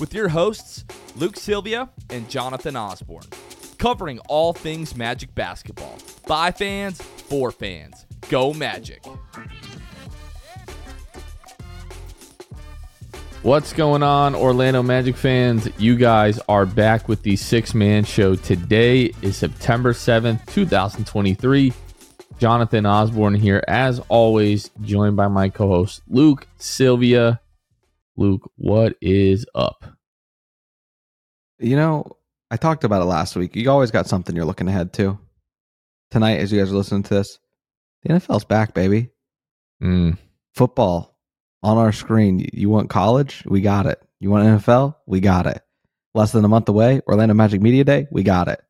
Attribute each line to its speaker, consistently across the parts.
Speaker 1: with your hosts, Luke Sylvia and Jonathan Osborne, covering all things Magic basketball. By fans, for fans. Go Magic.
Speaker 2: What's going on, Orlando Magic fans? You guys are back with the Sixth Man Show. Today is September 7th, 2023. Jonathan Osborne here, as always, joined by my co host, Luke Sylvia. Luke, what is up?
Speaker 3: You know, I talked about it last week. You always got something you're looking ahead to. Tonight, as you guys are listening to this, the NFL's back, baby.
Speaker 2: Mm,
Speaker 3: Football on our screen. You want college? We got it. You want NFL? We got it. Less than a month away, Orlando Magic Media Day? We got it.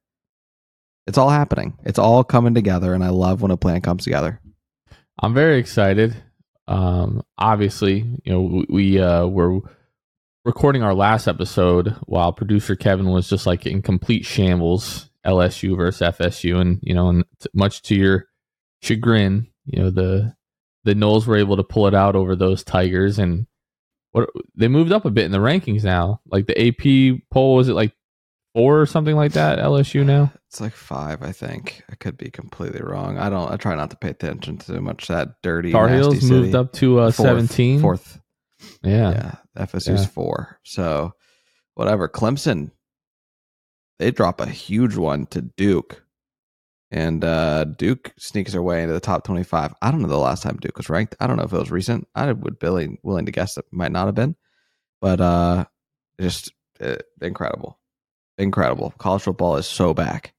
Speaker 3: It's all happening. It's all coming together, and I love when a plan comes together.
Speaker 2: I'm very excited. Um, obviously, you know, we, uh, were recording our last episode while producer Kevin was just like in complete shambles, LSU versus FSU, and you know, and much to your chagrin, you know, the the Noles were able to pull it out over those Tigers, and what they moved up a bit in the rankings now. Like the AP poll was it like four or something like that? LSU now.
Speaker 3: It's like five, I think. I could be completely wrong. I don't. I try not to pay attention to much that dirty.
Speaker 2: Tar Heels moved up to uh,
Speaker 3: Fourth-
Speaker 2: seventeen.
Speaker 3: Fourth.
Speaker 2: Yeah.
Speaker 3: Yeah, FSU's
Speaker 2: Yeah.
Speaker 3: four. So, whatever. Clemson, they drop a huge one to Duke, and uh Duke sneaks their way into the top twenty-five. I don't know the last time Duke was ranked. I don't know if it was recent. I would be willing, willing to guess it might not have been, but uh just uh, incredible, incredible. College football is so back.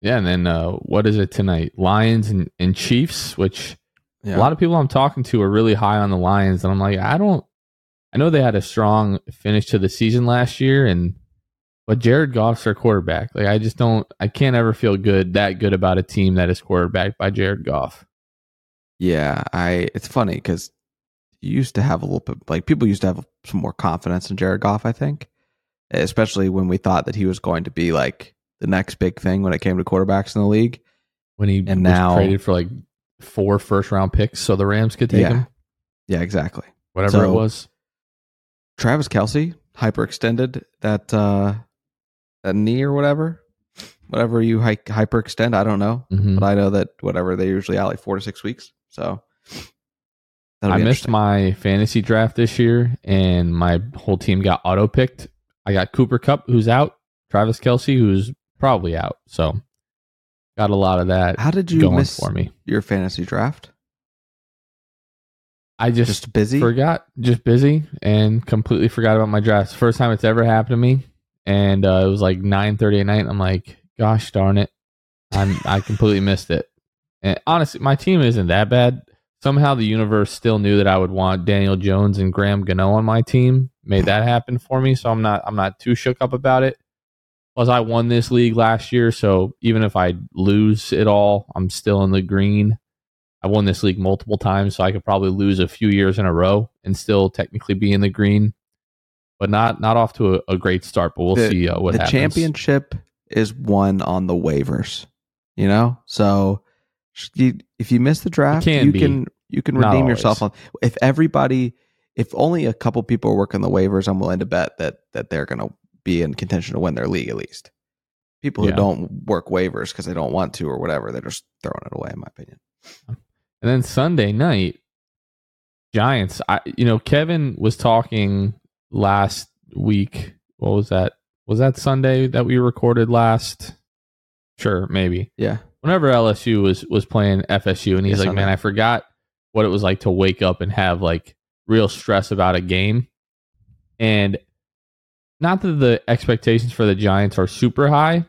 Speaker 2: Yeah, and then uh, what is it tonight? Lions and, and Chiefs, which
Speaker 3: Yeah.
Speaker 2: a lot of people I'm talking to are really high on the Lions, and I'm like, I don't. I know they had a strong finish to the season last year, and but Jared Goff's their quarterback. Like I just don't. I can't ever feel good that good about a team that is quarterbacked by Jared Goff.
Speaker 3: Yeah, I. It's funny because you used to have a little bit like people used to have some more confidence in Jared Goff. I think, especially when we thought that he was going to be like the next big thing when it came to quarterbacks in the league.
Speaker 2: When he
Speaker 3: And
Speaker 2: was
Speaker 3: now-
Speaker 2: traded for like four first round picks, so the Rams could take
Speaker 3: Yeah.
Speaker 2: him,
Speaker 3: Yeah, exactly.
Speaker 2: whatever it was.
Speaker 3: Travis Kelce hyperextended that uh that knee or whatever, whatever you hy- hyperextend. I don't know,
Speaker 2: Mhm.
Speaker 3: but I know that whatever they usually out like four to six weeks. So
Speaker 2: I missed my fantasy draft this year, and my whole team got auto picked. I got Cooper Kupp, who's out, Travis Kelce, who's probably out. So got a lot of that
Speaker 3: How did you miss
Speaker 2: for me.
Speaker 3: your fantasy draft?
Speaker 2: I just,
Speaker 3: Just busy.
Speaker 2: forgot, just busy, and completely forgot about my drafts. First time it's ever happened to me, and uh, it was like nine thirty at night. I'm like, gosh darn it, I'm I completely missed it. And honestly, my team isn't that bad. Somehow the universe still knew that I would want Daniel Jones and Graham Gano on my team. Made that happen for me, so I'm not I'm not too shook up about it. Plus, I won this league last year, so even if I lose it all, I'm still in the green. I won this league multiple times, so I could probably lose a few years in a row and still technically be in the green. But not not off to a, a great start. But we'll
Speaker 3: the,
Speaker 2: see uh, what
Speaker 3: the
Speaker 2: happens.
Speaker 3: championship is won on the waivers. You know, so if you miss the draft,
Speaker 2: can
Speaker 3: you
Speaker 2: be.
Speaker 3: can You can
Speaker 2: Not
Speaker 3: redeem yourself on if everybody if only a couple people are working the waivers, I'm willing to bet that that they're gonna be in contention to win their league at least. People who
Speaker 2: Yeah.
Speaker 3: don't work waivers because they don't want to or whatever, they're just throwing it away, in my opinion.
Speaker 2: And then Sunday night, Giants. I you know Kevin was talking last week. What was that? Was that Sunday that we recorded last? Sure, maybe.
Speaker 3: Yeah.
Speaker 2: Whenever LSU was was playing FSU, and he's
Speaker 3: Yeah,
Speaker 2: like, "Man, I forgot what it was like to wake up and have like real stress about a game." And not that the expectations for the Giants are super high,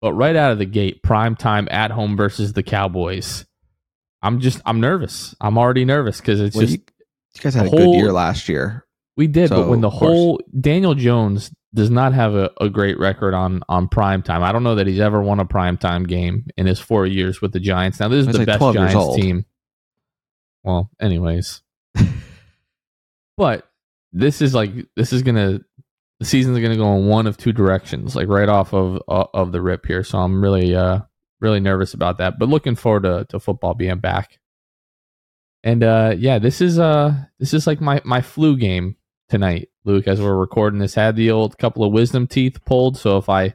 Speaker 2: but right out of the gate, prime time at home versus the Cowboys. I'm just I'm nervous. I'm already nervous because it's
Speaker 3: Well,
Speaker 2: just
Speaker 3: you, you guys had a
Speaker 2: the
Speaker 3: good year last year.
Speaker 2: we did,
Speaker 3: so,
Speaker 2: but when the whole Daniel Jones does not have a, a great record on on prime time. I don't know that he's ever won a prime time game in his four years with the Giants. Now this is the
Speaker 3: like
Speaker 2: best Giants team. Well, anyways, but this is like this is gonna the season's gonna go in one of two directions, like right off of uh, of the rip here. So I'm really uh really nervous about that, but looking forward to to football being back. And uh yeah, this is uh this is like my my flu game tonight, Luke, as we're recording this. Had the old couple of wisdom teeth pulled, so if I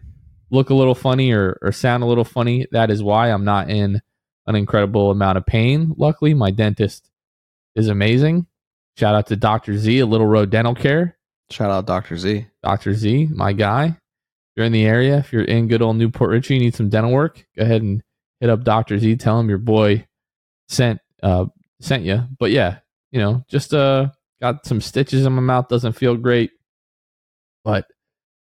Speaker 2: look a little funny or, or sound a little funny, that is why I'm not in an incredible amount of pain. Luckily, my dentist is amazing. Shout out to Dr. Z, a Little Road Dental Care.
Speaker 3: Shout out Dr. Z.
Speaker 2: Dr. Z, my guy. If you're in the area, if you're in good old New Port Richey, you need some dental work, go ahead and hit up Dr. Z. Tell him your boy sent uh sent you. But yeah, you know, just uh got some stitches in my mouth, doesn't feel great. But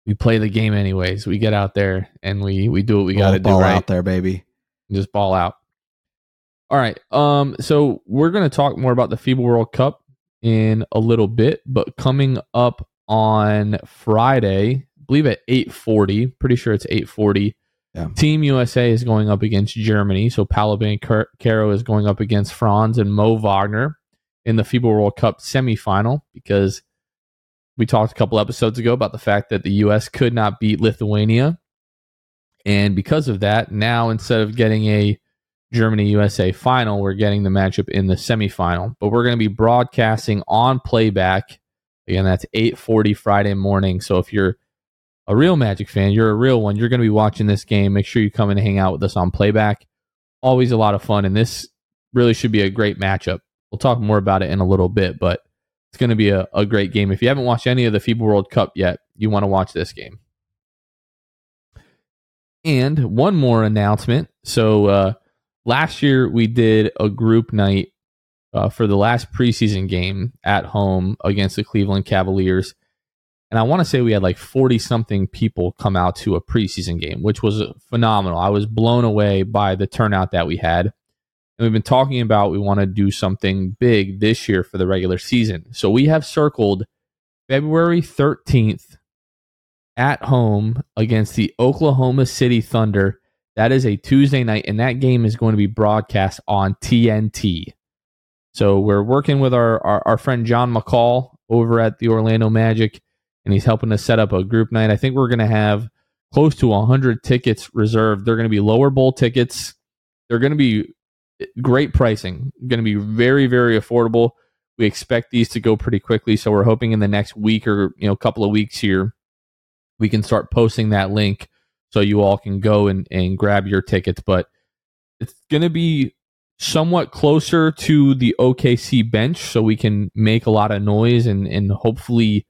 Speaker 2: we play the game anyways. We get out there and we we do what we got to do
Speaker 3: ball
Speaker 2: right
Speaker 3: out there, baby.
Speaker 2: just ball out. All right. Um, so we're gonna talk more about the FIBA World Cup in a little bit, but coming up on Friday, I believe at eight forty, pretty sure it's eight forty.
Speaker 3: Yeah.
Speaker 2: Team USA is going up against Germany. So Paolo Caro is going up against Franz and Mo Wagner in the FIBA World Cup semifinal because we talked a couple episodes ago about the fact that the US could not beat Lithuania. And because of that, now instead of getting a Germany USA final, we're getting the matchup in the semifinal. But we're going to be broadcasting on playback. Again, that's 8:40 Friday morning. So if you're a real Magic fan, you're a real one, you're going to be watching this game. Make sure you come and hang out with us on playback. Always a lot of fun and this really should be a great matchup. We'll talk more about it in a little bit, but it's going to be a, a great game. If you haven't watched any of the FIBA World Cup yet, you want to watch this game. And one more announcement. So uh, last year we did a group night uh, for the last preseason game at home against the Cleveland Cavaliers. And I want to say we had like 40 something people come out to a preseason game, which was phenomenal. I was blown away by the turnout that we had. And we've been talking about we want to do something big this year for the regular season. So we have circled February 13th at home against the Oklahoma City Thunder. That is a Tuesday night, and that game is going to be broadcast on TNT. So we're working with our, our, our friend John McCall over at the Orlando Magic, and he's helping us set up a group night. I think we're going to have close to 100 tickets reserved. They're going to be lower bowl tickets. They're going to be great pricing, going to be very, very affordable. We expect these to go pretty quickly, so we're hoping in the next week or you know couple of weeks here we can start posting that link so you all can go and, and grab your tickets. But it's going to be somewhat closer to the OKC bench, so we can make a lot of noise and and hopefully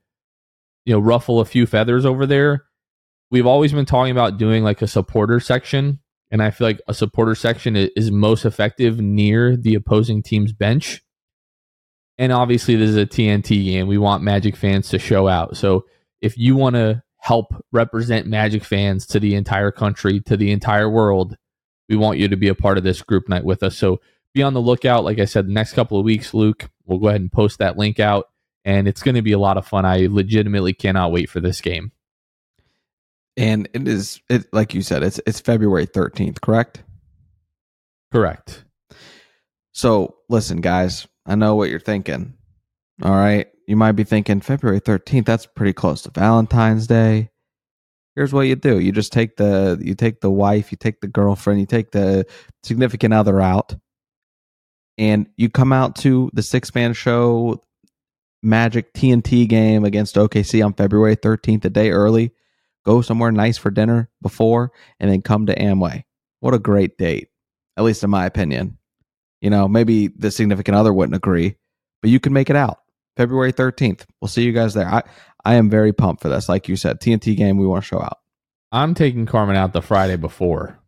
Speaker 2: you know ruffle a few feathers over there. We've always been talking about doing like a supporter section, and I feel like a supporter section is most effective near the opposing team's bench. And obviously, this is a TNT game. We want Magic fans to show out. So if you want to help represent Magic fans to the entire country, to the entire world, we want you to be a part of this group night with us. So be on the lookout. Like I said, the next couple of weeks, Luke, we'll go ahead and post that link out. And it's going to be a lot of fun. I legitimately cannot wait for this game.
Speaker 3: And it is it like you said, it's it's February 13th, correct?
Speaker 2: Correct.
Speaker 3: So listen, guys, I know what you're thinking. All right. You might be thinking February 13th, that's pretty close to Valentine's Day. Here's what you do. You just take the you take the wife, you take the girlfriend, you take the significant other out. and you come out to the six man show Magic TNT game against OKC on February 13th, a day early. Go somewhere nice for dinner before, and then come to Amway. What a great date, at least in my opinion. You know, maybe the significant other wouldn't agree, but you can make it out. February 13th. We'll see you guys there. I, I am very pumped for this. Like you said, TNT game, we want to show out.
Speaker 2: I'm taking Carmen out the Friday before.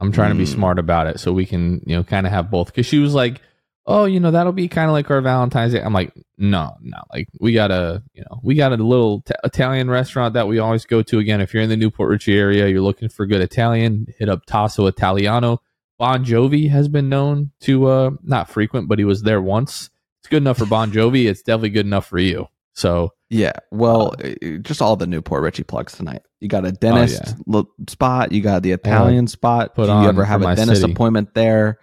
Speaker 2: I'm trying to be
Speaker 3: Mm.
Speaker 2: smart about it so we can, you know, kind of have both. Because she was like, "Oh, you know, that'll be kind of like our Valentine's Day." I'm like, "No, no, like we got a, you know, we got a little t- Italian restaurant that we always go to. Again, if you're in the New Port Richey area, you're looking for good Italian, hit up Tasso Italiano. Bon Jovi has been known to uh not frequent, but he was there once. It's good enough for Bon Jovi. It's definitely good enough for you. So
Speaker 3: Yeah. Well, uh, just all the New Port Richey plugs tonight. You got a dentist
Speaker 2: yeah.
Speaker 3: lo- spot. You got the Italian spot.
Speaker 2: put
Speaker 3: Do
Speaker 2: on
Speaker 3: you ever have a dentist
Speaker 2: city.
Speaker 3: appointment there?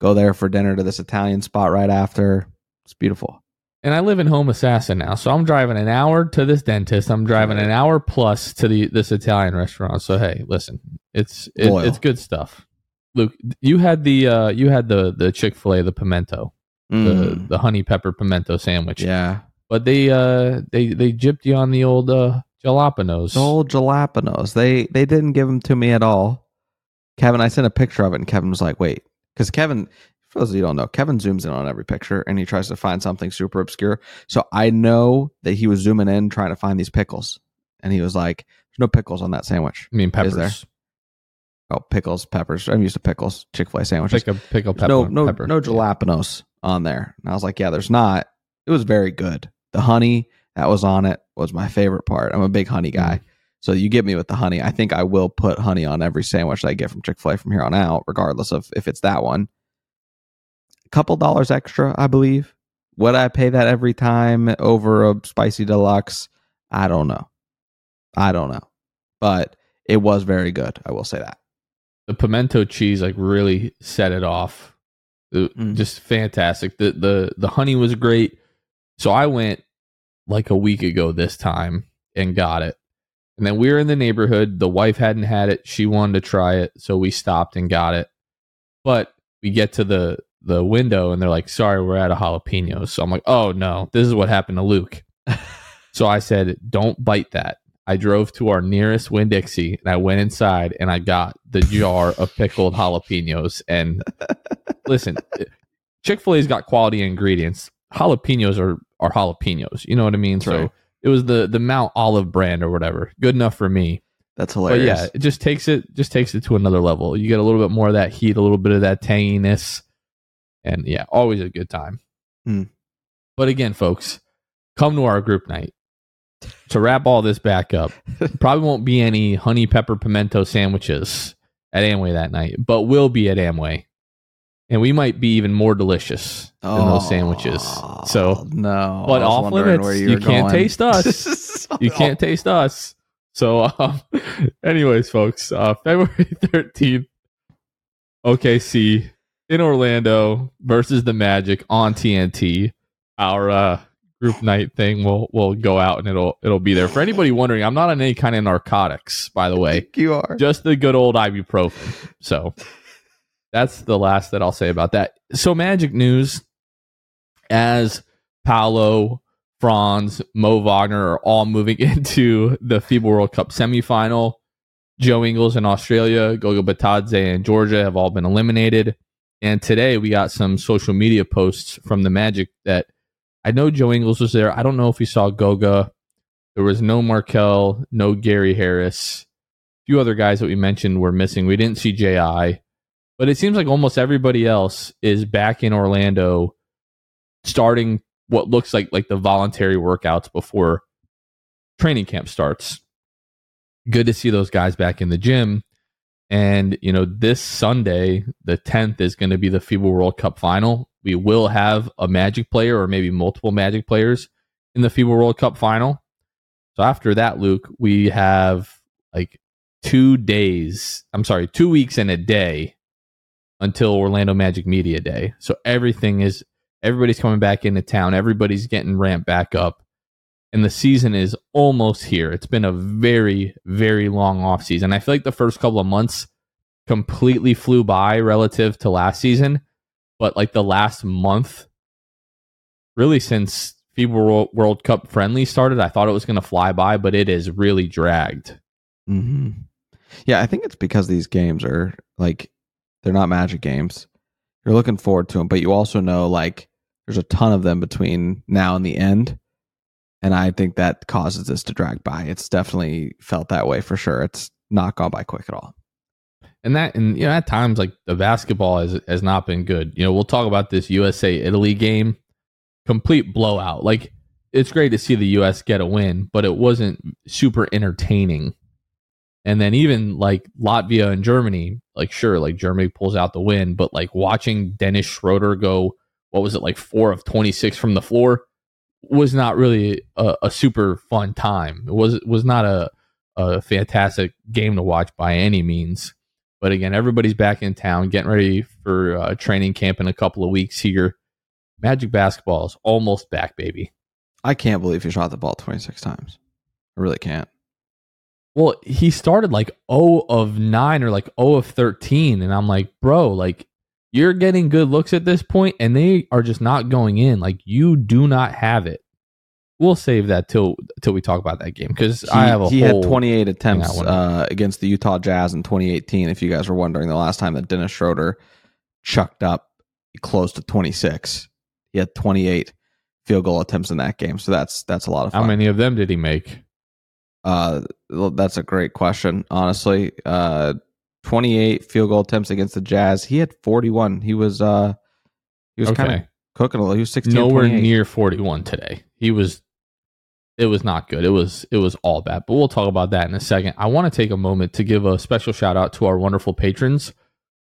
Speaker 3: Go there for dinner to this Italian spot right after. It's beautiful.
Speaker 2: and I live in Homosassa now, so I'm driving an hour to this dentist. I'm driving an hour plus to the this Italian restaurant. So hey, listen, it's it, it's good stuff. Luke, you had the uh you had the the Chick Fil A the pimento the
Speaker 3: Mm,
Speaker 2: the honey pepper pimento sandwich.
Speaker 3: yeah.
Speaker 2: but they uh they they gypped you on the old uh jalapenos.
Speaker 3: The old jalapenos. They they didn't give them to me at all. Kevin, I sent a picture of it, and Kevin was like, "Wait," because Kevin, for those of you who don't know, Kevin zooms in on every picture, and he tries to find something super obscure. So I know that he was zooming in trying to find these pickles, and he was like, "There's no pickles on that sandwich."
Speaker 2: I mean peppers.
Speaker 3: there? Oh, pickles, peppers. I'm used to pickles. Chick Fil A sandwiches.
Speaker 2: Pick a pickle pepper.
Speaker 3: no no
Speaker 2: pepper.
Speaker 3: no jalapenos on there. And I was like, yeah, there's not. It was very good. The honey that was on it was my favorite part. I'm a big honey guy.
Speaker 2: Mm.
Speaker 3: So you get me with the honey. I think I will put honey on every sandwich that I get from Chick fil A from here on out, regardless of if it's that one. A couple dollars extra, I believe. Would I pay that every time over a spicy deluxe? I don't know. I don't know. But it was very good. I will say that.
Speaker 2: the pimento cheese like really set it off. It-
Speaker 3: Mm.
Speaker 2: Just fantastic. The the the honey was great. So I went like a week ago this time and got it. And then we were in the neighborhood. The wife hadn't had it. She wanted to try it, so we stopped and got it. But we get to the the window and they're like, "Sorry, we're out of jalapenos." So I'm like, "Oh no, this is what happened to Luke." so I said, "Don't bite that." I drove to our nearest Winn Dixie and I went inside and I got the jar of pickled jalapenos. And listen, Chick fil A's got quality ingredients. Jalapenos are, are jalapenos. You know what I mean?
Speaker 3: That's
Speaker 2: so
Speaker 3: right.
Speaker 2: It was the, the Mount Olive brand or whatever. Good enough for me.
Speaker 3: That's
Speaker 2: But
Speaker 3: hilarious.
Speaker 2: yeah, it just takes it just takes it to another level. You get a little bit more of that heat, a little bit of that tanginess. And yeah, always a good time.
Speaker 3: Hmm.
Speaker 2: But again, folks, come to our group night. To wrap all this back up, probably won't be any honey pepper pimento sandwiches at Amway that night, but will be at Amway. And we might be even more delicious than those sandwiches. So,
Speaker 3: Oh, no,
Speaker 2: but off limits. You,
Speaker 3: were
Speaker 2: can't
Speaker 3: going.
Speaker 2: taste us. you can't taste us. So, um, anyways, folks, uh, February 13th, OKC in Orlando versus the Magic on TNT. Our uh, group night thing will will go out and it'll it'll be there. For anybody wondering, I'm not on any kind of narcotics, by the way.
Speaker 3: you are.
Speaker 2: Just the good old ibuprofen. So that's the last that I'll say about that. So Magic news as Paolo, Franz, Mo Wagner are all moving into the FIBA World Cup semifinal. Joe Ingles in Australia, Goga Bitadze in Georgia have all been eliminated. And today we got some social media posts from the Magic that I know Joe Ingles was there. I don't know if he saw Goga. There was no Markelle, no Gary Harris. A few other guys that we mentioned were missing. We didn't see JI. But it seems like almost everybody else is back in Orlando starting what looks like like the voluntary workouts before training camp starts. Good to see those guys back in the gym. And, you know, this Sunday, the 10th, is going to be the FIBA World Cup final. We will have a Magic player or maybe multiple Magic players in the FIBA World Cup final. So after that, Luke, we have like two days, I'm sorry, two weeks and a day until Orlando Magic Media Day. So everything is, everybody's coming back into town. Everybody's getting ramped back up and the season is almost here. It's been a very, very long off season. I feel like the first couple of months completely flew by relative to last season. but like the last month, really since FIBA World, Cup friendly started, I thought it was going to fly by, but it is really dragged.
Speaker 3: Mm-hmm. Yeah, I think it's because these games are like they're not magic games. You're looking forward to them, but you also know like there's a ton of them between now and the end, and I think that causes this to drag by. It's definitely felt that way for sure. It's not gone by quick at all.
Speaker 2: And that, and you know, at times like the basketball has has not been good. You know, we'll talk about this USA Italy game, complete blowout. Like it's great to see the U.S. get a win, but it wasn't super entertaining. And then even like Latvia and Germany, like sure, like Germany pulls out the win, but like watching Dennis Schroeder go, what was it like four of twenty six from the floor, was not really a, a super fun time. It was was not a a fantastic game to watch by any means. But again, everybody's back in town, getting ready for uh, training camp in a couple of weeks here. Magic basketball is almost back, baby.
Speaker 3: I can't believe he shot the ball 26 times. I really can't.
Speaker 2: Well, he started like 0 of 9 or like 0 of 13. And I'm like, bro, like you're getting good looks at this point and they are just not going in. Like you do not have it we'll save that till till we talk about that game because I have a
Speaker 3: he had 28 attempts uh, against the Utah Jazz in 2018. If you guys were wondering, the last time that Dennis Schroeder chucked up close to 26, he had 28 field goal attempts in that game. So that's that's a lot of fun.
Speaker 2: How many of them did he make?
Speaker 3: Uh, that's a great question. Honestly, uh, 28 field goal attempts against the Jazz. He had 41. He was uh, he was okay. kind of cooking a little. He was 16.
Speaker 2: Nowhere near 41 today. He was it was not good. It was it was all bad. But we'll talk about that in a second. I want to take a moment to give a special shout out to our wonderful patrons,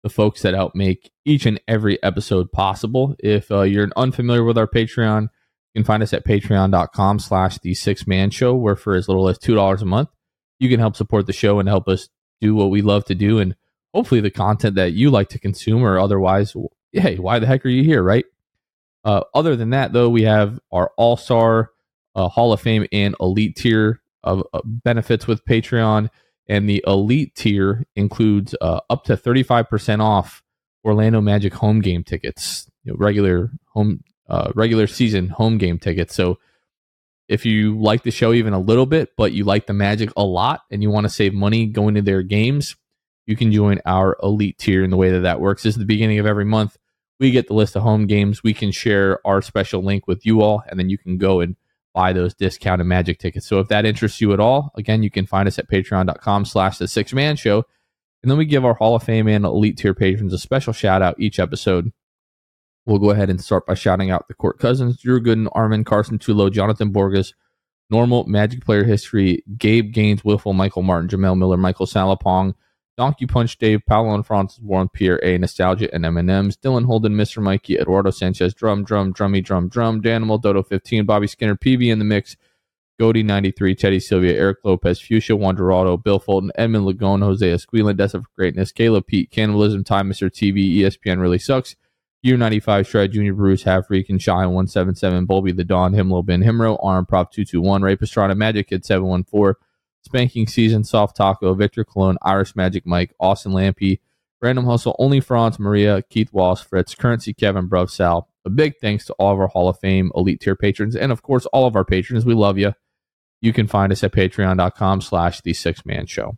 Speaker 2: the folks that help make each and every episode possible. If uh, you're unfamiliar with our Patreon, you can find us at patreon.com slash the six man show, where for as little as two dollars a month, you can help support the show and help us do what we love to do and hopefully the content that you like to consume or otherwise hey, why the heck are you here, right? Uh, other than that, though, we have our all star uh, Hall of Fame and Elite tier of uh, benefits with Patreon. And the Elite tier includes uh, up to 35% off Orlando Magic home game tickets, you know, regular home, uh, regular season home game tickets. So if you like the show even a little bit, but you like the Magic a lot and you want to save money going to their games, you can join our Elite tier. And the way that that works is the beginning of every month, we get the list of home games. We can share our special link with you all, and then you can go and buy those discounted magic tickets. So if that interests you at all, again, you can find us at patreon.com slash the six man show. And then we give our Hall of Fame and elite tier patrons a special shout out each episode. We'll go ahead and start by shouting out the court cousins, Drew Gooden, Armin, Carson Tulo, Jonathan Borges, normal magic player history, Gabe Gaines, Wiffle, Michael Martin, Jamel Miller, Michael Salapong, Donkey Punch Dave, Paolo and Francis Warren, Pierre A, Nostalgia and M&M's, Dylan Holden, Mr. Mikey, Eduardo Sanchez, Drum, Drum, Drummy, Drum, Drum, Danimal, Dodo 15, Bobby Skinner, PB in the mix, Goody 93, Teddy Sylvia, Eric Lopez, Fuchsia Wanderado, Bill Fulton, Edmund Lagone, Jose Esquila, Dessa for Greatness, Caleb Pete, Cannibalism Time, Mr. TV, ESPN Really Sucks, Year 95, Shred, Junior Bruce, Half Freak, and Shy 177, Bulby the Dawn, Himlo Ben Himro, Arm Prop 221, Ray Pastrana, Magic Kid 714, Spanking Season, Soft Taco, Victor Cologne, Irish Magic Mike, Austin Lampy, Random Hustle, Only Franz, Maria, Keith Walsh, Fritz, Currency, Kevin, Bruv, Sal. A big thanks to all of our Hall of Fame elite tier patrons, and of course, all of our patrons. We love you. You can find us at patreon.com slash the six man show.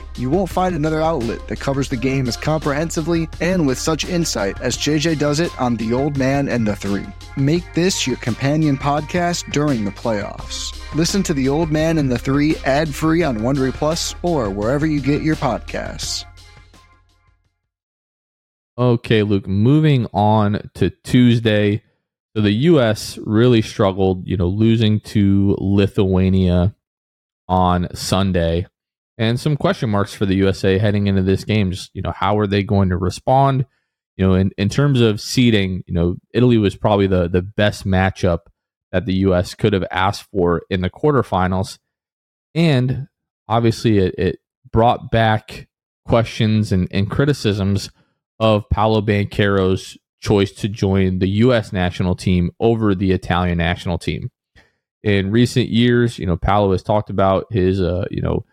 Speaker 4: You won't find another outlet that covers the game as comprehensively and with such insight as JJ does it on The Old Man and the Three. Make this your companion podcast during the playoffs. Listen to The Old Man and the Three ad free on Wondery Plus or wherever you get your podcasts.
Speaker 2: Okay, Luke, moving on to Tuesday. So the U.S. really struggled, you know, losing to Lithuania on Sunday and some question marks for the USA heading into this game. Just, you know, how are they going to respond? You know, in, in terms of seeding, you know, Italy was probably the, the best matchup that the U.S. could have asked for in the quarterfinals. And obviously, it, it brought back questions and, and criticisms of Paolo Banchero's choice to join the U.S. national team over the Italian national team. In recent years, you know, Paolo has talked about his, uh, you know,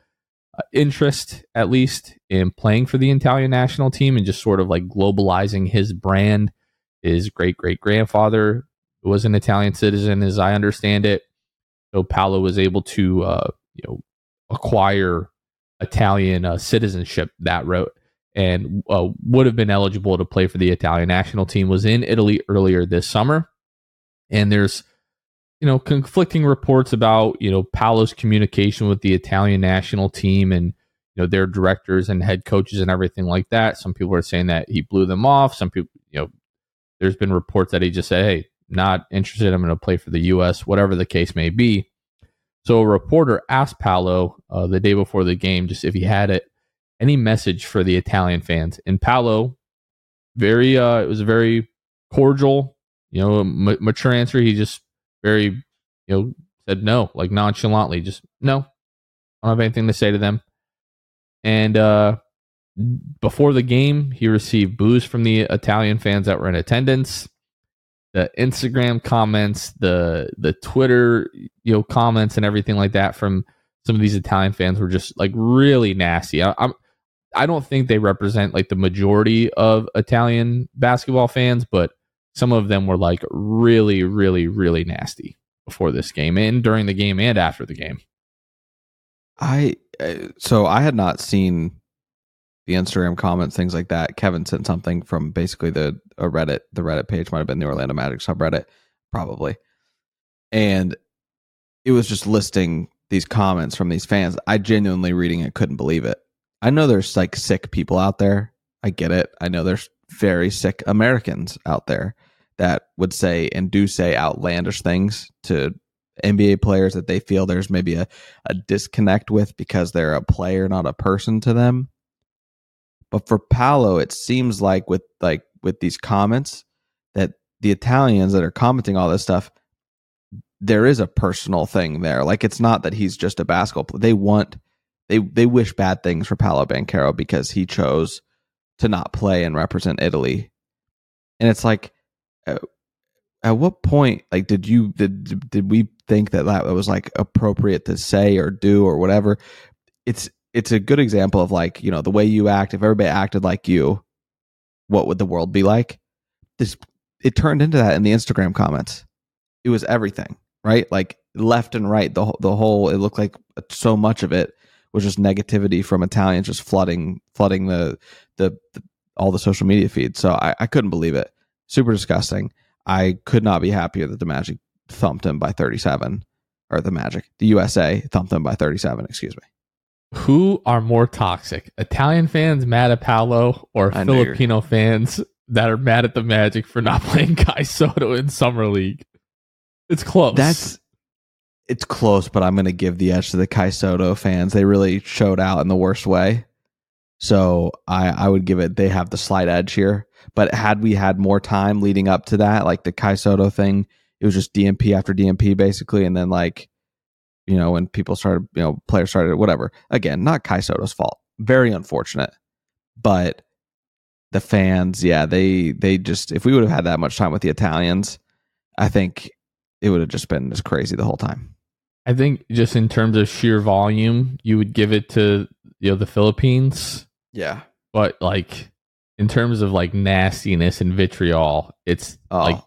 Speaker 2: interest, at least, in playing for the Italian national team and just sort of like globalizing his brand. His great great grandfather was an Italian citizen, as I understand it. So Paolo was able to, uh, you know, acquire Italian uh, citizenship that route and uh, would have been eligible to play for the Italian national team. Was in Italy earlier this summer, and there's you know, conflicting reports about, you know, Paolo's communication with the Italian national team and, you know, their directors and head coaches and everything like that. Some people are saying that he blew them off. Some people, you know, there's been reports that he just said, hey, not interested. I'm going to play for the U.S., whatever the case may be. So a reporter asked Paolo uh, the day before the game just if he had it, any message for the Italian fans. And Paolo, very, uh, it was a very cordial, you know, m- mature answer. He just very, you know, said no, like nonchalantly, just no. I don't have anything to say to them. And uh, before the game, he received boos from the Italian fans that were in attendance. The Instagram comments, the the Twitter, you know, comments and everything like that from some of these Italian fans were just like really nasty. I, I'm I don't think they represent like the majority of Italian basketball fans, but some of them were like really, really, really nasty before this game and during the game and after the game.
Speaker 3: I uh, so I had not seen the Instagram comments, things like that. Kevin sent something from basically the Reddit. The Reddit page might have been the Orlando Magic subreddit, probably, and it was just listing these comments from these fans. I genuinely reading it couldn't believe it. I know there's like sick people out there. I get it. I know there's very sick Americans out there that would say and do say outlandish things to NBA players that they feel there's maybe a, a disconnect with because they're a player, not a person to them. But for Paolo, it seems like with like with these comments that the Italians that are commenting all this stuff, there is a personal thing there. Like it's not that he's just a basketball player. They want they they wish bad things for Paolo Banchero because he chose to not play and represent Italy. And it's like, at, at what point, like, did you did did we think that that was like appropriate to say or do or whatever? It's it's a good example of like you know the way you act. If everybody acted like you, what would the world be like? This it turned into that in the Instagram comments. It was everything, right? Like left and right. The the whole it looked like so much of it was just negativity from Italians just flooding flooding the the, the all the social media feeds. So I, I couldn't believe it. Super disgusting. I could not be happier that the Magic thumped him by 37 or the Magic, the USA thumped them by 37, excuse me.
Speaker 2: Who are more toxic? Italian fans mad at Paolo or
Speaker 3: I
Speaker 2: Filipino fans that are mad at the Magic for not playing Kai Sotto in Summer League? It's close.
Speaker 3: That's it's close, but I'm going to give the edge to the Kai Sotto fans. They really showed out in the worst way. So I I would give it. They have the slight edge here. But had we had more time leading up to that, like the Kai Sotto thing, it was just DMP after DMP basically, and then like you know when people started, you know, players started whatever. Again, not Kai Sotto's fault. Very unfortunate, but the fans, yeah, they they just if we would have had that much time with the Italians, I think it would have just been just crazy the whole time.
Speaker 2: I think just in terms of sheer volume, you would give it to you know the Philippines,
Speaker 3: Yeah.
Speaker 2: but like in terms of like nastiness and vitriol, it's
Speaker 3: Oh,
Speaker 2: like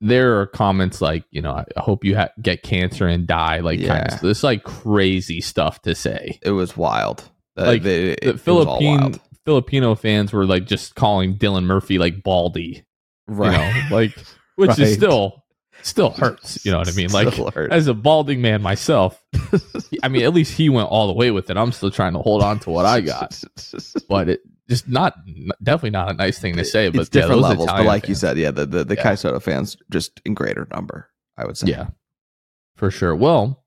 Speaker 2: there are comments like you know I hope you ha- get cancer and die like kind of this like crazy stuff to say.
Speaker 3: it was wild. Uh,
Speaker 2: Like,
Speaker 3: they-
Speaker 2: the Philippine. Filipino fans were like just calling Dylan Murphy like baldy,
Speaker 3: right?
Speaker 2: you know, like which is still still hurts. You know what I mean? Like as a balding man myself, I mean, at least he went all the way with it. I'm still trying to hold on to what I got, but it just not definitely not a nice thing to say. But
Speaker 3: it's different
Speaker 2: yeah, those
Speaker 3: levels.
Speaker 2: Italian
Speaker 3: but like you said, yeah, the the, the
Speaker 2: Yeah.
Speaker 3: Kai Sotto fans just in greater number. I would say.
Speaker 2: yeah, for sure. Well,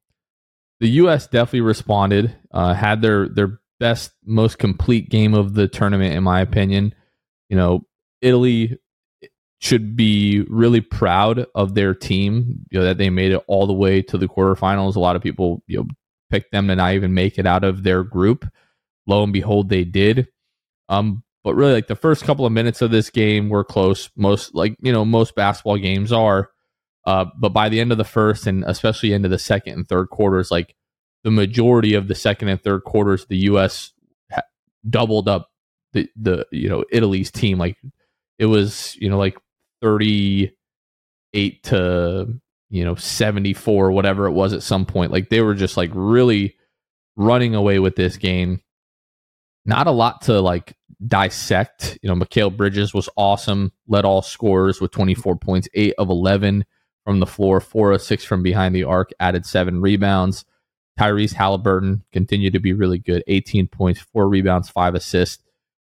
Speaker 2: the U.S. definitely responded. Uh, had their their best, most complete game of the tournament, in my opinion. You know, Italy should be really proud of their team. You know that they made it all the way to the quarterfinals. A lot of people, you know, picked them to not even make it out of their group. Lo and behold, they did. Um, but really, like the first couple of minutes of this game were close. Most like you know most basketball games are. Uh, but by the end of the first and especially into the second and third quarters, like the majority of the second and third quarters, the U.S. Ha- doubled up the the you know Italy's team. Like it was you know like thirty eight to you know seventy four, whatever it was at some point. Like they were just like really running away with this game. Not a lot to like dissect. You know, Mikal Bridges was awesome, led all scorers with 24 points, 8 of 11 from the floor, 4 of 6 from behind the arc, added 7 rebounds. Tyrese Halliburton continued to be really good, 18 points, 4 rebounds, 5 assists,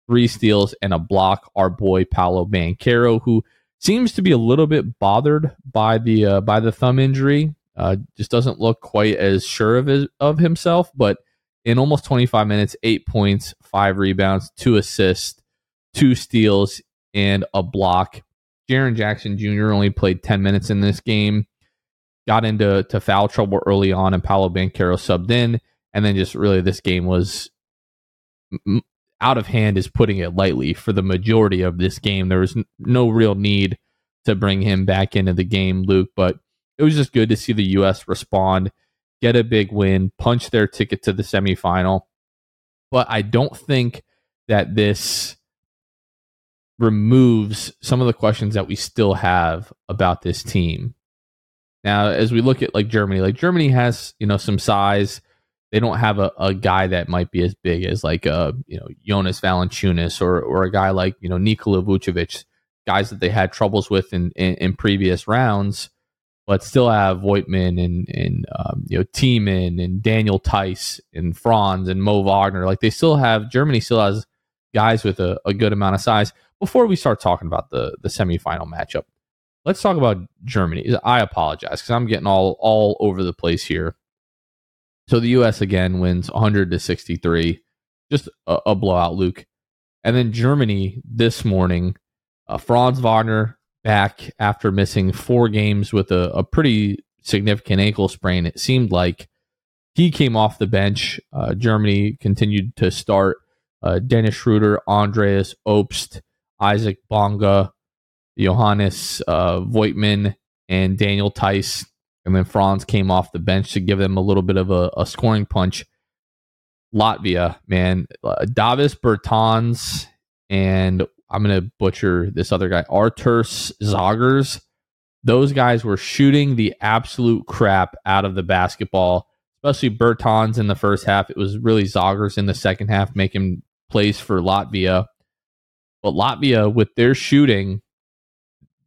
Speaker 2: 3 steals, and a block. Our boy Paolo Banchero, who seems to be a little bit bothered by the uh, by the thumb injury, uh, just doesn't look quite as sure of his, of himself, but in almost 25 minutes, eight points, five rebounds, two assists, two steals, and a block. Jaren Jackson Jr. only played 10 minutes in this game, got into to foul trouble early on, and Paolo Banchero subbed in. And then just really, this game was out of hand, is putting it lightly. For the majority of this game, there was n- no real need to bring him back into the game, Luke, but it was just good to see the U.S. respond get a big win, punch their ticket to the semifinal. But I don't think that this removes some of the questions that we still have about this team. Now, as we look at like Germany, like Germany has, you know, some size. They don't have a, a guy that might be as big as like uh, you know, Jonas Valanciunas or or a guy like, you know, Nikola Vucevic, guys that they had troubles with in, in, in previous rounds but still have Voigtmann and and um, you know Thiemann and Daniel Theis and Franz and Mo Wagner. Like they still have Germany still has guys with a, a good amount of size. Before we start talking about the the semifinal matchup, let's talk about Germany. I apologize because I'm getting all all over the place here. So the U.S. again wins 100 to 63, just a, a blowout, Luke. And then Germany this morning, uh, Franz Wagner back after missing four games with a, a pretty significant ankle sprain. It seemed like he came off the bench. Uh, Germany continued to start uh, Dennis Schroeder, Andreas Obst, Isaac Bonga, Johannes uh, Voigtmann, and Daniel Theis. And then Franz came off the bench to give them a little bit of a, a scoring punch. Latvia, man, uh, Davis Bertans and I'm going to butcher this other guy, Arturs Zagars. Those guys were shooting the absolute crap out of the basketball, especially Bertans in the first half. It was really Zagers in the second half making plays for Latvia. But Latvia, with their shooting,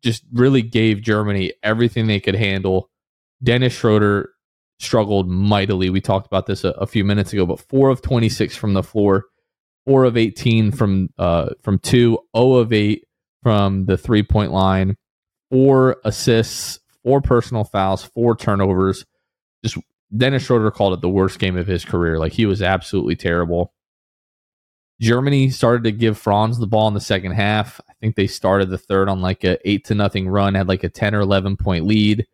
Speaker 2: just really gave Germany everything they could handle. Dennis Schroeder struggled mightily. We talked about this a, a few minutes ago, but four of 26 from the floor four of 18 from uh from two, 0 of 8 from the three point line, four assists, four personal fouls, four turnovers. Just Dennis Schroeder called it the worst game of his career. Like he was absolutely terrible. Germany started to give Franz the ball in the second half. I think they started the third on like a eight to nothing run, had like a 10 or 11 point lead.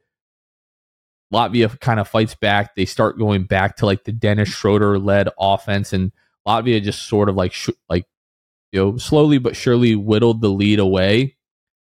Speaker 2: Latvia kind of fights back. They start going back to like the Dennis Schroeder led offense, and Latvia just sort of like sh- like you know slowly but surely whittled the lead away.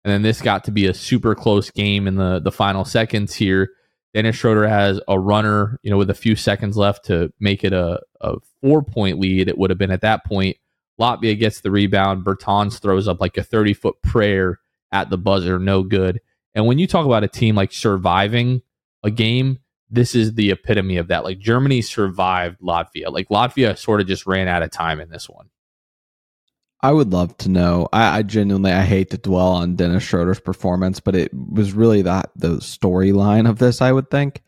Speaker 2: And then this got to be a super close game in the the final seconds here. Dennis Schroeder has a runner, you know, with a few seconds left to make it a, a four point lead. It would have been at that point. Latvia gets the rebound. Bertans throws up like a 30 foot prayer at the buzzer, no good. And when you talk about a team like surviving a game, this is the epitome of that. Like Germany survived Latvia. Like Latvia sort of just ran out of time in this one.
Speaker 3: I would love to know. I, I genuinely I hate to dwell on Dennis Schroeder's performance, but it was really that the storyline of this. I would think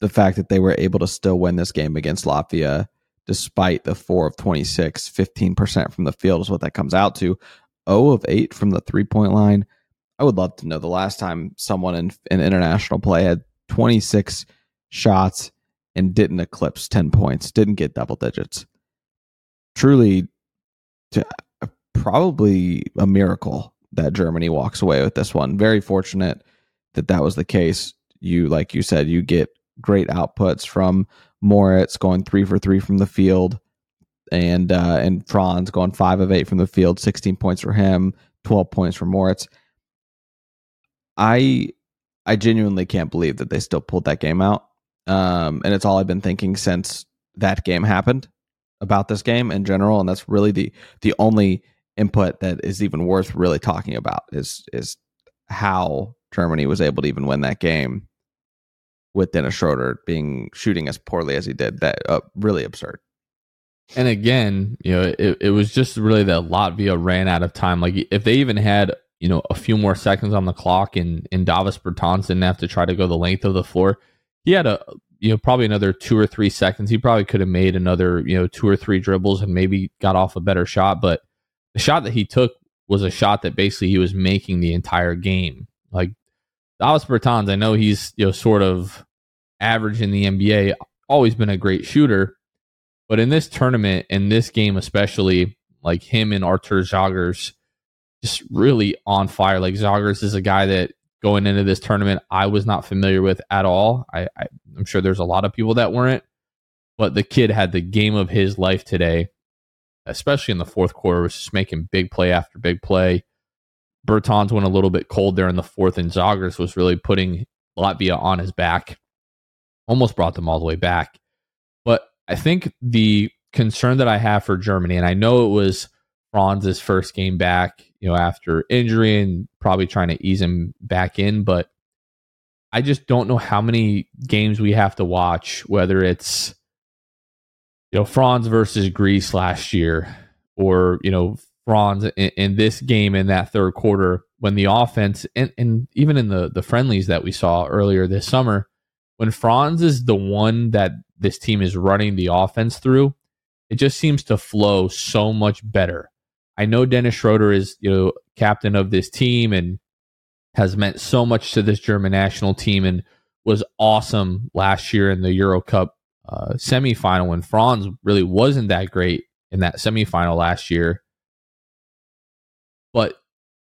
Speaker 3: the fact that they were able to still win this game against Latvia despite the four of 26, 15% from the field is what that comes out to. 0 of 8 from the three point line. I would love to know the last time someone in, in international play had 26 shots and didn't eclipse 10 points, didn't get double digits. Truly, to, uh, probably a miracle that Germany walks away with this one. Very fortunate that that was the case. You, like you said, you get great outputs from Moritz going three for three from the field, and uh, and Franz going five of eight from the field, sixteen points for him, twelve points for Moritz. I I genuinely can't believe that they still pulled that game out. Um, and it's all I've been thinking since that game happened about this game in general, and that's really the the only input that is even worth really talking about is is how Germany was able to even win that game with Dennis Schroeder being shooting as poorly as he did. That uh, really absurd.
Speaker 2: And again, you know, it, it was just really that Latvia ran out of time. Like if they even had you know, a few more seconds on the clock and, and Davis Bertans didn't have to try to go the length of the floor. He had a, you know, probably another two or three seconds. He probably could have made another, you know, two or three dribbles and maybe got off a better shot. But the shot that he took was a shot that basically he was making the entire game. Like Davis Bertans, I know he's, you know, sort of average in the NBA, always been a great shooter. But in this tournament, in this game especially, like him and Arturs Zagars, just really on fire. Like Zagars is a guy that going into this tournament I was not familiar with at all. I, I I'm sure there's a lot of people that weren't, but the kid had the game of his life today, especially in the fourth quarter. Was just making big play after big play. Bertans went a little bit cold there in the fourth, and Zagars was really putting Latvia on his back. Almost brought them all the way back. But I think the concern that I have for Germany, and I know it was Franz's first game back, you know, after injury and probably trying to ease him back in. But I just don't know how many games we have to watch, whether it's, you know, Franz versus Greece last year or, you know, Franz in, in this game in that third quarter when the offense and, and even in the, the friendlies that we saw earlier this summer, when Franz is the one that this team is running the offense through, it just seems to flow so much better I know Dennis Schroeder is, you know, captain of this team and has meant so much to this German national team and was awesome last year in the Euro Cup uh, semifinal when Franz really wasn't that great in that semifinal last year. But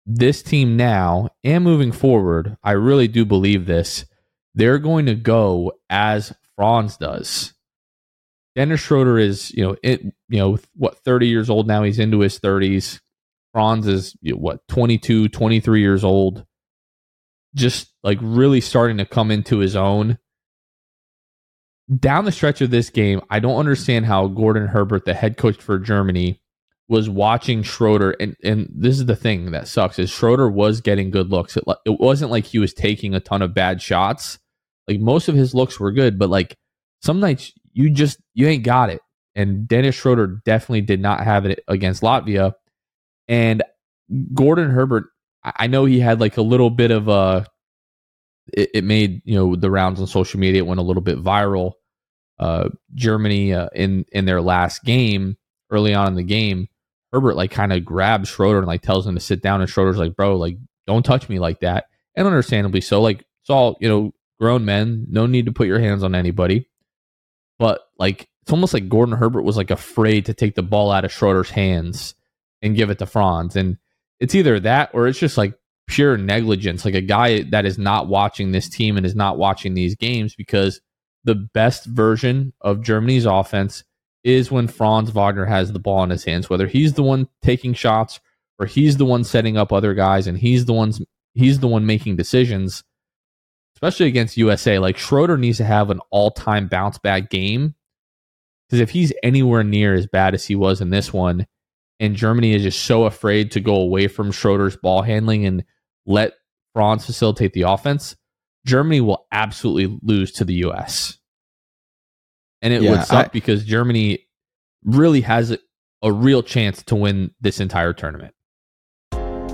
Speaker 2: this team now and moving forward, I really do believe this. They're going to go as Franz does. Dennis Schroeder is, you know, it, you know, what 30 years old now. He's into his 30s. Franz is you know, what 22, 23 years old. Just like really starting to come into his own. Down the stretch of this game, I don't understand how Gordon Herbert, the head coach for Germany, was watching Schroeder, and and this is the thing that sucks is Schroeder was getting good looks. It, it wasn't like he was taking a ton of bad shots. Like most of his looks were good, but like some nights you just you ain't got it. And Dennis Schroeder definitely did not have it against Latvia. And Gordon Herbert, I know he had like a little bit of a it, it made you know the rounds on social media. It went a little bit viral. Uh, Germany uh, in in their last game early on in the game, Herbert like kind of grabs Schroeder and like tells him to sit down, and Schroeder's like, "Bro, like don't touch me like that." And understandably so, like It's all, you know, grown men, no need to put your hands on anybody. But like it's almost like Gordon Herbert was like afraid to take the ball out of Schroeder's hands and give it to Franz. And it's either that or it's just like pure negligence, like a guy that is not watching this team and is not watching these games because the best version of Germany's offense is when Franz Wagner has the ball in his hands, whether he's the one taking shots or he's the one setting up other guys and he's the ones he's the one making decisions, especially against USA. Like Schroeder needs to have an all-time bounce back game. Because if he's anywhere near as bad as he was in this one, and Germany is just so afraid to go away from Schroeder's ball handling and let Franz facilitate the offense, Germany will absolutely lose to the US. And it
Speaker 3: Yeah,
Speaker 2: would suck
Speaker 3: I-
Speaker 2: because Germany really has a, a real chance to win this entire tournament.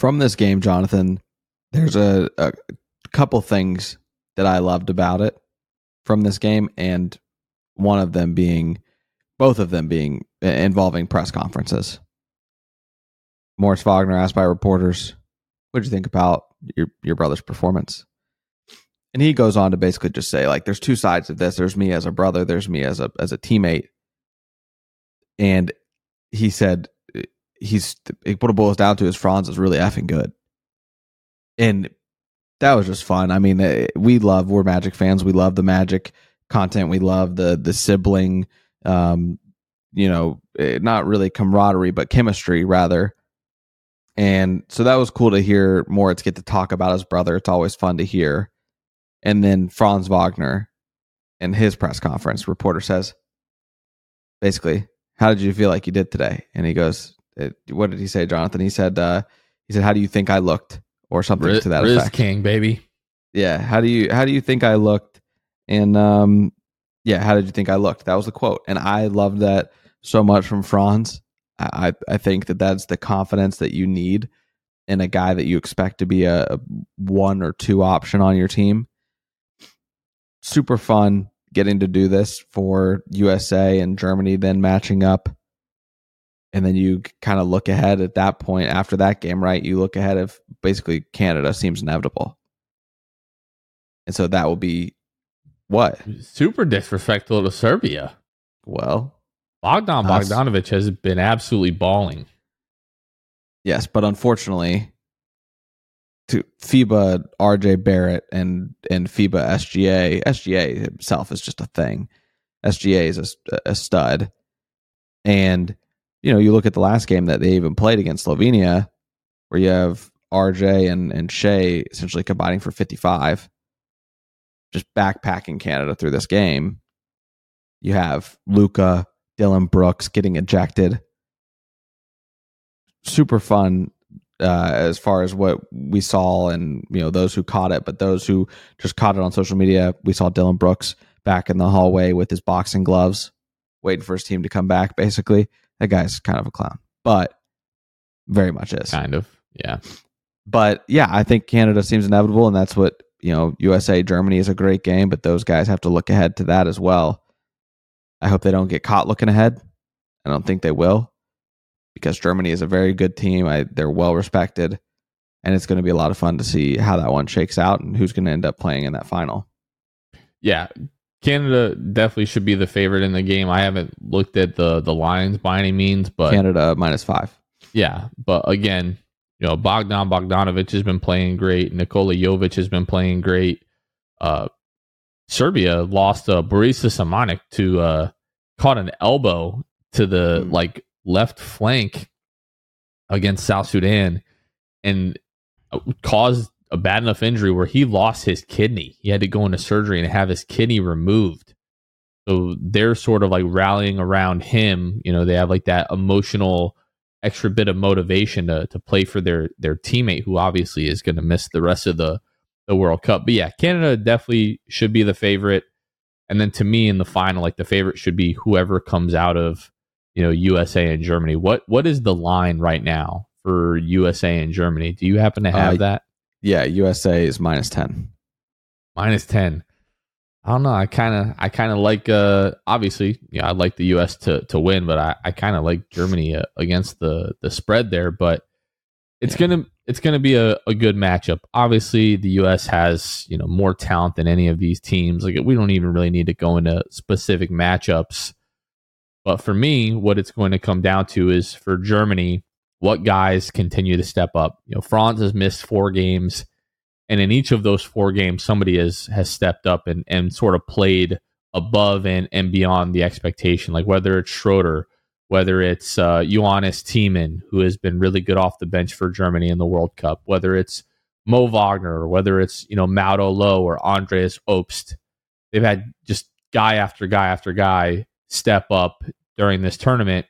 Speaker 3: From this game, Jonathan, there's a, a couple things that I loved about it from this game, and one of them being, both of them being uh, involving press conferences. Moritz Wagner asked by reporters, "What did you think about your your brother's performance?" And he goes on to basically just say, like, there's two sides of this. There's me as a brother. There's me as a as a teammate. And he said, he's what it boils down to is Franz is really effing good, and that was just fun. I mean, eh, we love we're Magic fans. We love the Magic content. We love the the sibling, um, you know, eh, not really camaraderie, but chemistry rather. And so that was cool to hear Moritz get to talk about his brother. It's always fun to hear. And then Franz Wagner in his press conference, reporter says, basically, how did you feel like you did today? And he goes, eh, what did he say, Jonathan? He said, uh, he said, how do you think I looked? Or something
Speaker 2: Riz,
Speaker 3: to that
Speaker 2: Riz
Speaker 3: effect.
Speaker 2: King, baby.
Speaker 3: Yeah. How do you how do you think I looked? And um yeah, how did you think I looked? That was the quote. And I loved that so much from Franz. I I I think that that's the confidence that you need in a guy that you expect to be a, a one or two option on your team. Super fun getting to do this for USA and Germany then matching up. And then you kind of look ahead at that point after that game, right? You look ahead of basically Canada seems inevitable. And so that will be what?
Speaker 2: Super disrespectful to Serbia.
Speaker 3: Well,
Speaker 2: Bogdan Bogdanovic has been absolutely balling.
Speaker 3: yes, but unfortunately, to FIBA, RJ Barrett, and and FIBA SGA, SGA himself is just a thing. SGA is a, a stud, and you know you look at the last game that they even played against Slovenia, where you have RJ and and Shea essentially combining for fifty five, just backpacking Canada through this game. You have Luka, Dillon Brooks getting ejected. Super fun uh, as far as what we saw and you know those who caught it, but those who just caught it on social media, we saw Dillon Brooks back in the hallway with his boxing gloves, waiting for his team to come back. Basically, that guy's kind of a clown. But very much is.
Speaker 2: Kind of. Yeah.
Speaker 3: But yeah, I think Canada seems inevitable, and that's what you know. USA Germany is a great game, but those guys have to look ahead to that as well. I hope they don't get caught looking ahead. I don't think they will, because Germany is a very good team. I, they're well respected, and it's going to be a lot of fun to see how that one shakes out and who's going to end up playing in that final.
Speaker 2: Yeah. Canada definitely should be the favorite in the game. I haven't looked at the the lines by any means, but
Speaker 3: Canada minus five.
Speaker 2: Yeah, but again, you know, Bogdan Bogdanovic has been playing great. Nikola Jovic has been playing great. Uh, Serbia lost uh, Borisa Simanic to uh, caught an elbow to the
Speaker 3: Mm.
Speaker 2: like left flank against South Sudan and uh, caused a bad enough injury where he lost his kidney. He had to go into surgery and have his kidney removed. So they're sort of like rallying around him. You know, they have like that emotional extra bit of motivation to to play for their their teammate who obviously is going to miss the rest of the the World Cup. But yeah, Canada definitely should be the favorite. And then to me in the final, like the favorite should be whoever comes out of, you know, USA and Germany. What what is the line right now for USA and Germany? Do you happen to have
Speaker 3: Uh,
Speaker 2: that?
Speaker 3: Yeah, USA is minus ten.
Speaker 2: Minus 10. I don't know. I kind of, I kind of like, uh, obviously, yeah, I'd like the U.S. to to win, but I, I kind of like Germany uh, against the the spread there. But it's
Speaker 3: Yeah.
Speaker 2: gonna, it's gonna be a, a good matchup. Obviously, the U.S. has you know more talent than any of these teams. Like we don't even really need to go into specific matchups. But for me, what it's going to come down to is for Germany, what guys continue to step up. You know, Franz has missed four games and in each of those four games somebody has has stepped up and and sort of played above and and beyond the expectation like whether it's Schroeder whether it's uh Johannes Thiemann who has been really good off the bench for Germany in the World Cup whether it's Mo Wagner whether it's you know Maodo Lo or Andreas Obst they've had just guy after guy after guy step up during this tournament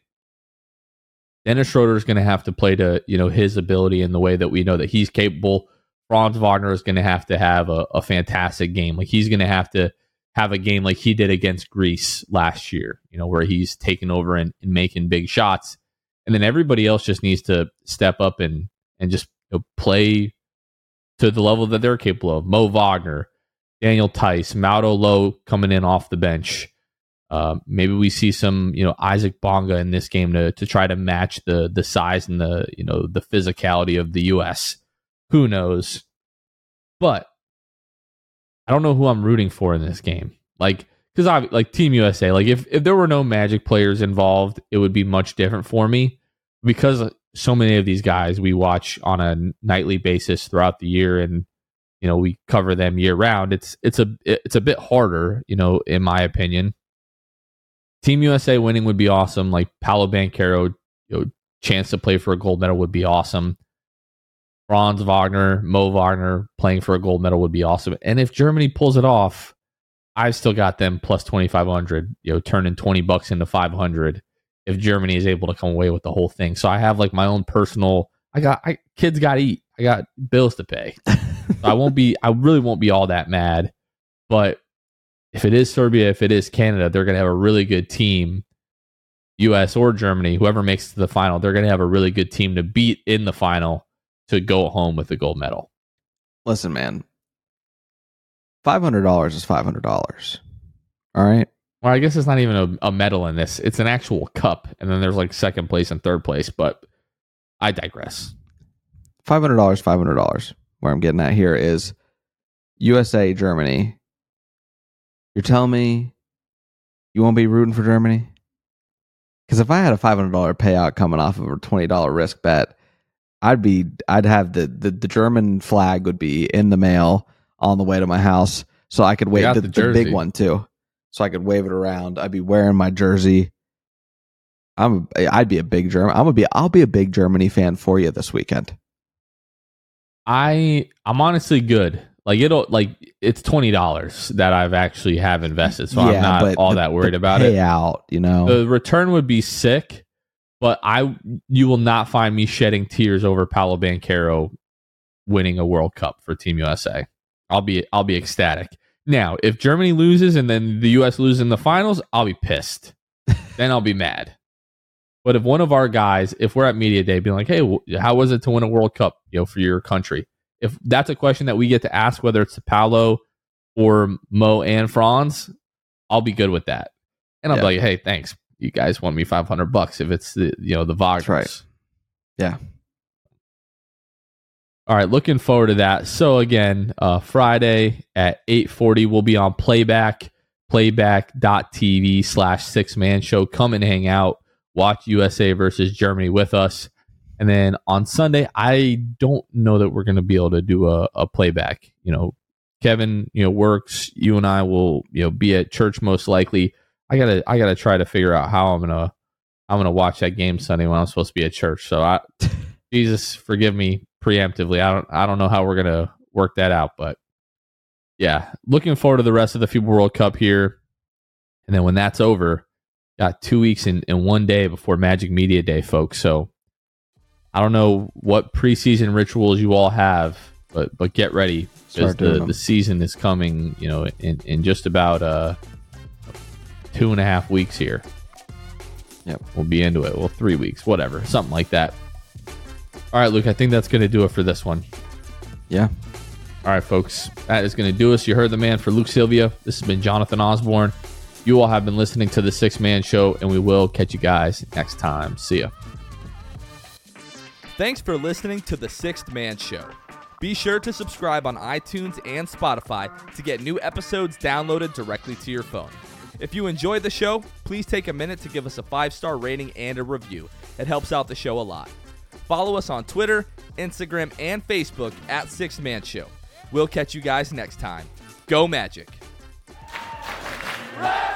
Speaker 2: Dennis Schroeder is going to have to play to you know his ability in the way that we know that he's capable Franz Wagner is going to have to have a, a fantastic game. Like he's going to have to have a game like he did against Greece last year, you know, where he's taking over and, and making big shots. And then everybody else just needs to step up and and just you know, play to the level that they're capable of. Mo Wagner, Daniel Theis, Maodo Lo coming in off the bench. Uh, maybe we see some, you know, Isaac Bonga in this game to to try to match the the size and the you know the physicality of the U.S. Who knows? But I don't know who I'm rooting for in this game. Like, because I like Team USA. Like, if if there were no Magic players involved, it would be much different for me. Because so many of these guys we watch on a nightly basis throughout the year, and you know we cover them year round. It's it's a it's a bit harder, you know, in my opinion. Team USA winning would be awesome. Like Paolo Banchero, you know, chance to play for a gold medal would be awesome. Franz Wagner, Mo Wagner playing for a gold medal would be awesome. And if Germany pulls it off, I've still got them plus 2500, you know, turning 20 bucks into 500 if Germany is able to come away with the whole thing. So I have like my own personal I got I kids got to eat. I got bills to pay. so I won't be I really won't be all that mad. But if it is Serbia, if it is Canada, they're going to have a really good team. US or Germany, whoever makes it to the final, they're going to have a really good team to beat in the final to go home with the gold medal.
Speaker 3: Listen, man. Five hundred dollars is five hundred dollars. All right.
Speaker 2: Well, I guess it's not even a, a medal in this. It's an actual cup. And then there's like second place and third place. But I digress.
Speaker 3: Five hundred dollars, five hundred dollars. Where I'm getting at here is USA, Germany. You're telling me you won't be rooting for Germany? Because if I had a five hundred dollar payout coming off of a twenty dollar risk bet, I'd be I'd have the, the the German flag would be in the mail on the way to my house, so I could wave the,
Speaker 2: the
Speaker 3: the big one too, so I could wave it around. I'd be wearing my jersey. I'm I'd be a big German. I'm gonna be I'll be a big Germany fan for you this weekend.
Speaker 2: I I'm honestly good. Like it'll like it's twenty dollars that I've actually have invested, so I'm not all
Speaker 3: the-
Speaker 2: that worried about it.
Speaker 3: Out, you know.
Speaker 2: The return would be sick, but I you will not find me shedding tears over Paolo Banchero winning a World Cup for Team USA. I'll be I'll be ecstatic. Now, if Germany loses and then the US loses in the finals, I'll be pissed. then I'll be mad. But if one of our guys, if we're at media day, being like, "Hey, how was it to win a World Cup, you know, for your country?" If that's a question that we get to ask, whether it's to Paolo or Mo and Franz, I'll be good with that. And I'll
Speaker 3: Yeah.
Speaker 2: be like, "Hey, thanks, you guys want me five hundred bucks if it's the you know the Wagners."
Speaker 3: right. Yeah.
Speaker 2: All right, looking forward to that. So again, uh, Friday at 8:40 we'll be on playback, playback.tv slash six man show. Come and hang out, watch USA versus Germany with us. And then on Sunday, I don't know that we're gonna be able to do a, a playback. You know, Kevin, you know, works, you and I will, you know, be at church most likely. I gotta I gotta try to figure out how I'm gonna I'm gonna watch that game Sunday when I'm supposed to be at church. So I Jesus forgive me preemptively. I don't I don't know how we're gonna work that out, but yeah, looking forward to the rest of the FIBA World Cup here. And then when that's over, got two weeks in, in one day before Magic Media Day, folks. So I don't know what preseason rituals you all have, but but get ready because the,
Speaker 3: them.
Speaker 2: the season is coming, you know, in, in just about uh two and a half weeks here.
Speaker 3: Yep.
Speaker 2: We'll be into it. Well, three weeks, whatever, something like that. All right, Luke, I think that's going to do it for this one.
Speaker 3: Yeah.
Speaker 2: All right, folks, that is going to do us. You heard the man for Luke Sylvia. This has been Jonathan Osborne. You all have been listening to the Sixth Man Show, and we will catch you guys next time. See ya.
Speaker 1: Thanks for listening to The Sixth Man Show. Be sure to subscribe on iTunes and Spotify to get new episodes downloaded directly to your phone. If you enjoyed the show, please take a minute to give us a five star rating and a review. It helps out the show a lot. Follow us on Twitter, Instagram, and Facebook at Sixth Man Show. We'll catch you guys next time. Go Magic!
Speaker 5: Red